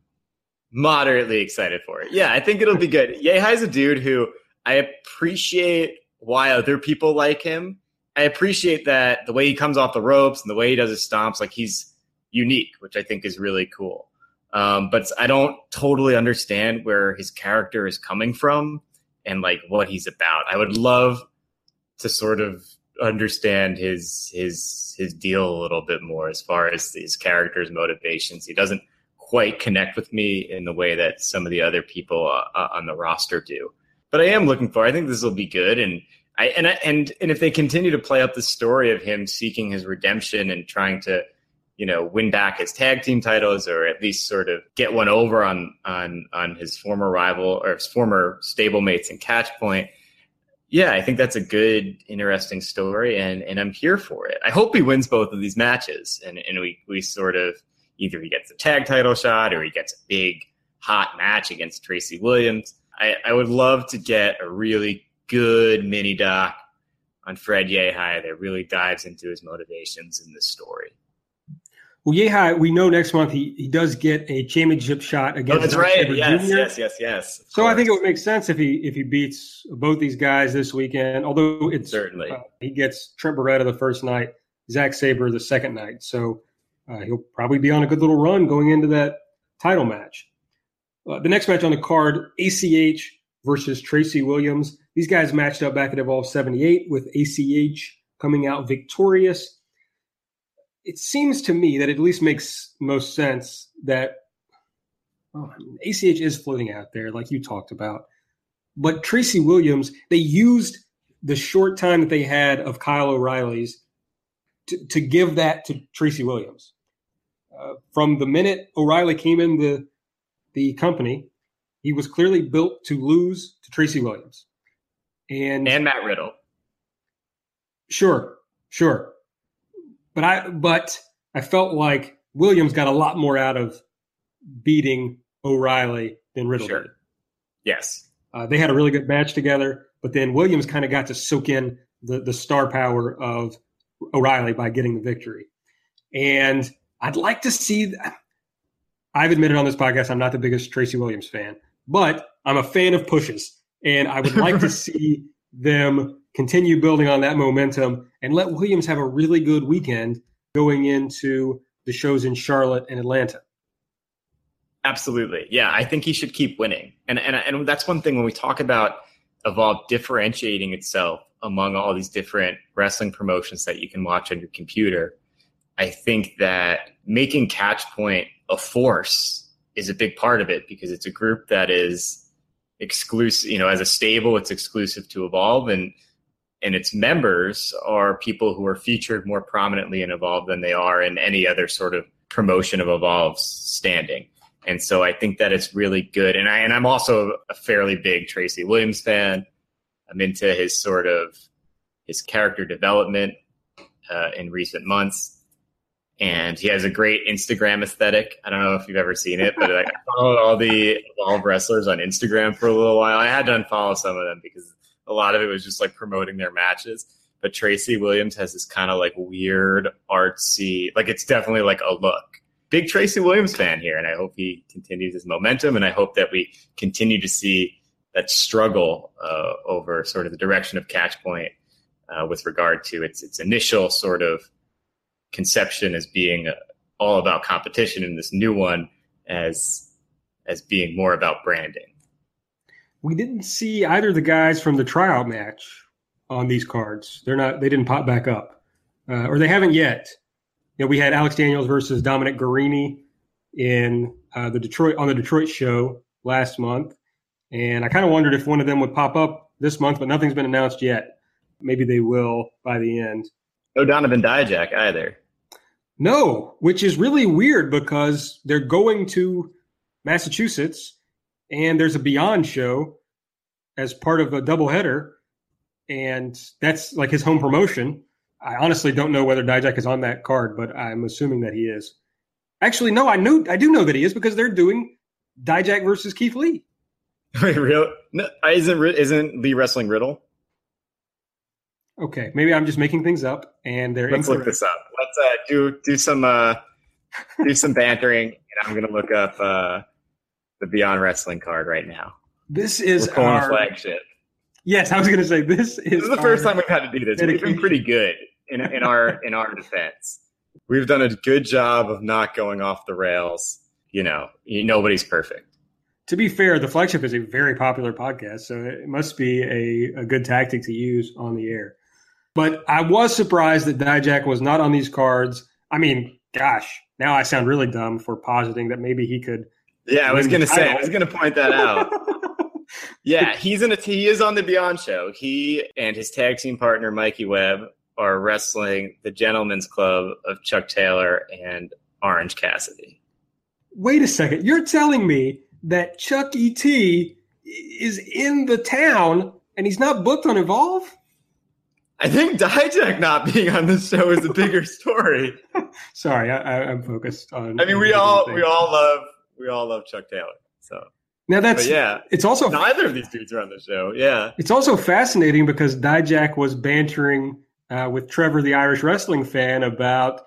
moderately excited for it. Yeah, I think it'll be good. Yehi's a dude who I appreciate why other people like him. I appreciate that the way he comes off the ropes and the way he does his stomps, like he's unique, which I think is really cool. Um, but I don't totally understand where his character is coming from and like what he's about. I would love to sort of understand his his his deal a little bit more as far as his character's motivations. He doesn't quite connect with me in the way that some of the other people uh, uh, on the roster do. But I am looking for. I think this will be good, and I and I, and and if they continue to play up the story of him seeking his redemption and trying to, you know, win back his tag team titles or at least sort of get one over on on on his former rival or his former stablemates in Catchpoint yeah, I think that's a good, interesting story, and and I'm here for it. I hope he wins both of these matches, and and we we sort of either he gets a tag title shot or he gets a big hot match against Tracy Williams. I, I would love to get a really good mini doc on Fred Yehi that really dives into his motivations in this story. Well, Yehi, we know next month he, he does get a championship shot against. Oh, that's right. Yes, Jr. yes, yes, yes. So I think it would make sense if he if he beats both these guys this weekend. Although it's certainly uh, he gets Trent Beretta the first night, Zack Sabre the second night. So uh, he'll probably be on a good little run going into that title match. Uh, the next match on the card, ACH versus Tracy Williams. These guys matched up back at Evolve 78 with ACH coming out victorious. It seems to me that it at least makes most sense that well, ACH is floating out there, like you talked about. But Tracy Williams, they used the short time that they had of Kyle O'Reilly's to, to give that to Tracy Williams. Uh, from the minute O'Reilly came in the the company, he was clearly built to lose to Tracy Williams and and Matt Riddle. Sure, sure, but I but I felt like Williams got a lot more out of beating O'Reilly than Riddle sure. did. Yes, uh, they had a really good match together, but then Williams kind of got to soak in the the star power of O'Reilly by getting the victory, and I'd like to see. I've admitted on this podcast I'm not the biggest Tracy Williams fan, but I'm a fan of pushes. And I would like to see them continue building on that momentum and let Williams have a really good weekend going into the shows in Charlotte and Atlanta. Absolutely. Yeah, I think he should keep winning. And and and that's one thing when we talk about Evolve differentiating itself among all these different wrestling promotions that you can watch on your computer. I think that making Catchpoint a force is a big part of it because it's a group that is exclusive, you know, as a stable, it's exclusive to Evolve and and its members are people who are featured more prominently in Evolve than they are in any other sort of promotion of Evolve's standing. And so I think that it's really good. And I and I'm also a fairly big Tracy Williams fan. I'm into his sort of his character development uh, in recent months and he has a great Instagram aesthetic. I don't know if you've ever seen it, but like, I followed all the Evolve wrestlers on Instagram for a little while. I had to unfollow some of them because a lot of it was just like promoting their matches. But Tracy Williams has this kind of like weird artsy, like it's definitely like a look. Big Tracy Williams fan here, and I hope he continues his momentum, and I hope that we continue to see that struggle uh, over sort of the direction of Catchpoint uh, with regard to its its initial sort of conception as being uh, all about competition and this new one as as being more about branding. We didn't see either of the guys from the tryout match on these cards. They're not. They didn't pop back up, uh, or they haven't yet. You know, we had Alex Daniels versus Dominic Garrini in uh, the Detroit on the Detroit show last month, and I kind of wondered if one of them would pop up this month, but nothing's been announced yet. Maybe they will by the end. No Donovan Dijak either. No, which is really weird because they're going to Massachusetts and there's a Beyond show as part of a doubleheader, and that's like his home promotion. I honestly don't know whether Dijak is on that card, but I'm assuming that he is. Actually, no, I know I do know that he is because they're doing Dijak versus Keith Lee. Wait, real? No, isn't isn't Lee wrestling Riddle? Okay, maybe I'm just making things up, and they're let's incorrect. look this up. Let's uh, do do some uh, do some bantering, and I'm going to look up uh, the Beyond Wrestling card right now. This is our flagship. Yes, I was going to say this is. This is the first time we've had to do this. Dedication. We've been pretty good in in our in our defense. We've done a good job of not going off the rails. You know, nobody's perfect to be fair, the flagship is a very popular podcast, so it must be a, a good tactic to use on the air. But I was surprised that Dijak was not on these cards. I mean, gosh, now I sound really dumb for positing that maybe he could. Yeah, I was going to say, I was going to point that out. yeah, he's in a he is on the Beyond show. He and his tag team partner Mikey Webb are wrestling the Gentlemen's Club of Chuck Taylor and Orange Cassidy. Wait a second, you're telling me that Chucky T is in the town and he's not booked on Evolve? I think Dijak not being on this show is a bigger story. Sorry, I, am focused on. I mean, we all things. we all love we all love Chuck Taylor. So now that's but yeah. It's also neither of these dudes are on the show. Yeah, it's also fascinating because Dijak was bantering uh, with Trevor, the Irish wrestling fan, about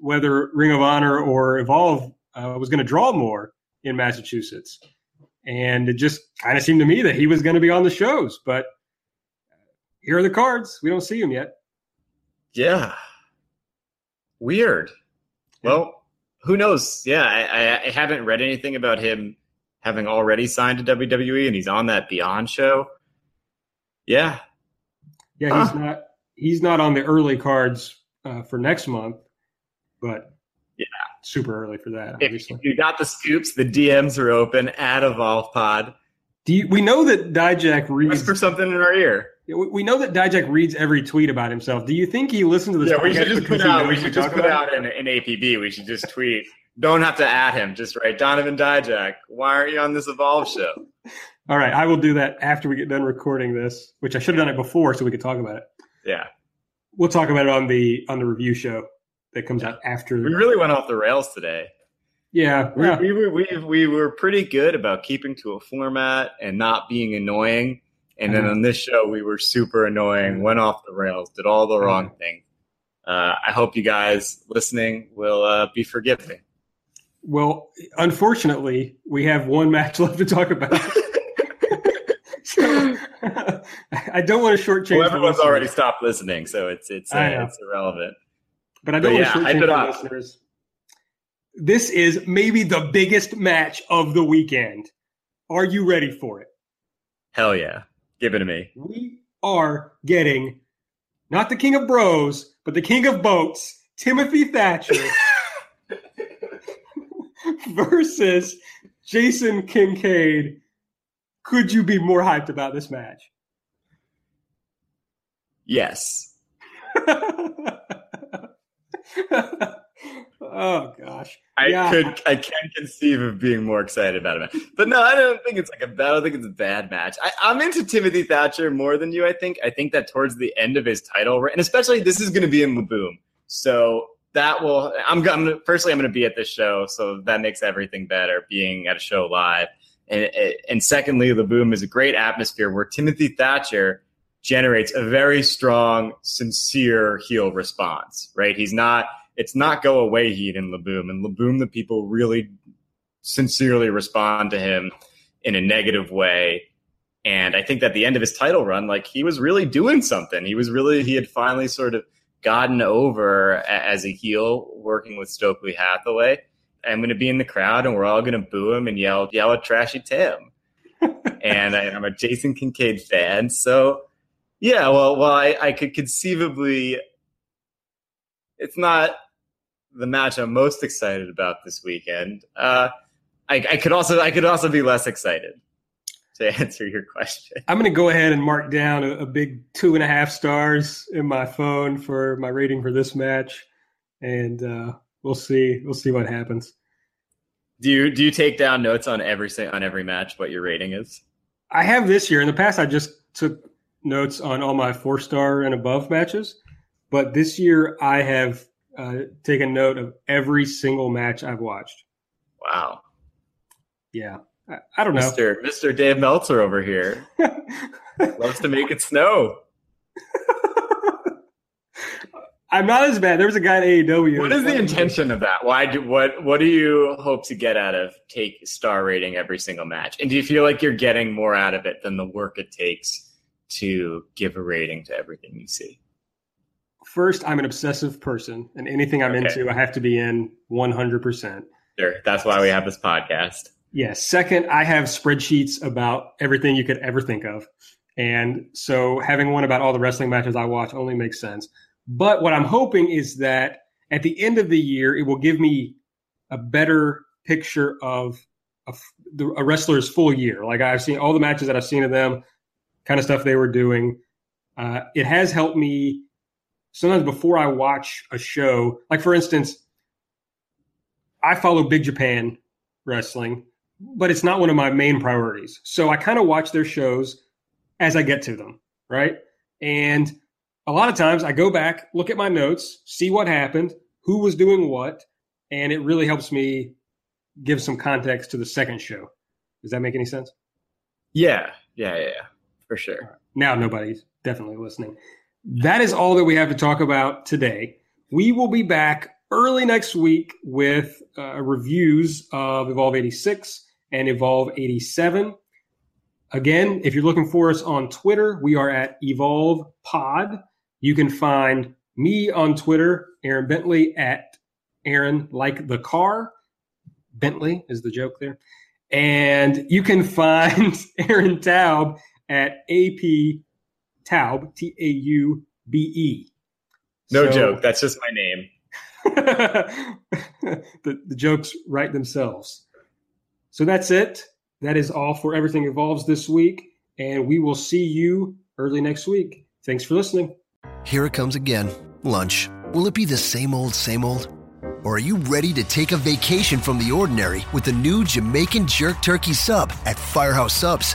whether Ring of Honor or Evolve uh, was going to draw more in Massachusetts, and it just kind of seemed to me that he was going to be on the shows, but here are the cards. We don't see him yet. Yeah. Weird. Well, who knows? Yeah, I, I, haven't read anything about him having already signed to WWE, and he's on that Beyond show. Yeah. Yeah, he's huh. not. He's not on the early cards uh, for next month, but yeah, super early for that. If you got the scoops, the DMs are open at Evolve Pod. Do you, we know that Dijak reads for something in our ear? We know that Dijak reads every tweet about himself. Do you think he listens to this? Yeah, we should just put out. We should just put out an, an APB. We should just tweet. Don't have to add him. Just write Donovan Dijak. Why aren't you on this Evolve show? All right, I will do that after we get done recording this, which I should have done it before so we could talk about it. Yeah, we'll talk about it on the on the review show that comes out after. We really went off the rails today. Yeah, yeah. we, we, we, we were pretty good about keeping to a format and not being annoying and then on this show, we were super annoying, went off the rails, did all the wrong uh-huh. things. Uh, I hope you guys listening will uh, be forgiving. Well, unfortunately, we have one match left to talk about. so, I don't want to shortchange. Well, everyone's already stopped listening, so it's it's uh, it's irrelevant. But I don't but want yeah, to shortchange listeners. This is maybe the biggest match of the weekend. Are you ready for it? Hell yeah! Give it to me. We are getting not the king of bros, but the king of boats, Timothy Thatcher, versus Jason Kincaid. Could you be more hyped about this match? Yes. Oh gosh, I yeah. could I can't conceive of being more excited about it, but no, I don't think it's like a bad. I don't think it's a bad match. I, I'm into Timothy Thatcher more than you. I think. I think that towards the end of his title, and especially this is going to be in La Boom, so that will. I'm, I'm personally I'm going to be at this show, so that makes everything better. Being at a show live, and and secondly, La Boom is a great atmosphere where Timothy Thatcher generates a very strong, sincere heel response. Right, he's not it's not go away heat in La Boom. And La Boom, the people really sincerely respond to him in a negative way. And I think that the end of his title run, like he was really doing something. He was really, he had finally sort of gotten over as a heel working with Stokely Hathaway. I'm going to be in the crowd and we're all going to boo him and yell, yell at Trashy Tim. and I, am a Jason Kincaid fan. So, yeah, well, well, I, I could conceivably, it's not the match I'm most excited about this weekend. Uh, I, I could also I could also be less excited to answer your question. I'm going to go ahead and mark down a, a, big two and a half stars in my phone for my rating for this match, and uh, we'll see we'll see what happens. Do you do you take down notes on every on every match what your rating is? I have this year. In the past, I just took notes on all my four star and above matches, but this year I have uh, taken note of every single match I've watched. Wow. Yeah. I, I don't know. Mr. Mr. Dave Meltzer over here loves to make it snow. I'm not as bad. There was a guy at AEW. What is the intention of that? Why do what what do you hope to get out of take star rating every single match? And do you feel like you're getting more out of it than the work it takes to give a rating to everything you see? First, I'm an obsessive person, and anything I'm okay. into, I have to be in 100%. Sure. That's why we have this podcast. Yes. Second, I have spreadsheets about everything you could ever think of. And so having one about all the wrestling matches I watch only makes sense. But what I'm hoping is that at the end of the year, it will give me a better picture of a, a wrestler's full year. Like I've seen all the matches that I've seen of them, kind of stuff they were doing. Uh, it has helped me sometimes before I watch a show, like for instance, I follow Big Japan wrestling, but it's not one of my main priorities. So I kind of watch their shows as I get to them, right? And a lot of times I go back, look at my notes, see what happened, who was doing what, and it really helps me give some context to the second show. Does that make any sense? Yeah, yeah, yeah, yeah for sure. Right. Now nobody's definitely listening. That is all that we have to talk about today. We will be back early next week with uh, reviews of Evolve 86 and Evolve 87. Again, if you're looking for us on Twitter, we are at Evolve Pod. You can find me on Twitter, Aaron Bentley at Aaron like the car. Bentley is the joke there. And you can find Aaron Taube at AP Taube, T A U B E. No so, joke. That's just my name. the, the jokes write themselves. So that's it. That is all for Everything Evolves this week. And we will see you early next week. Thanks for listening. Here it comes again lunch. Will it be the same old, same old? Or are you ready to take a vacation from the ordinary with the new Jamaican Jerk Turkey Sub at Firehouse Subs?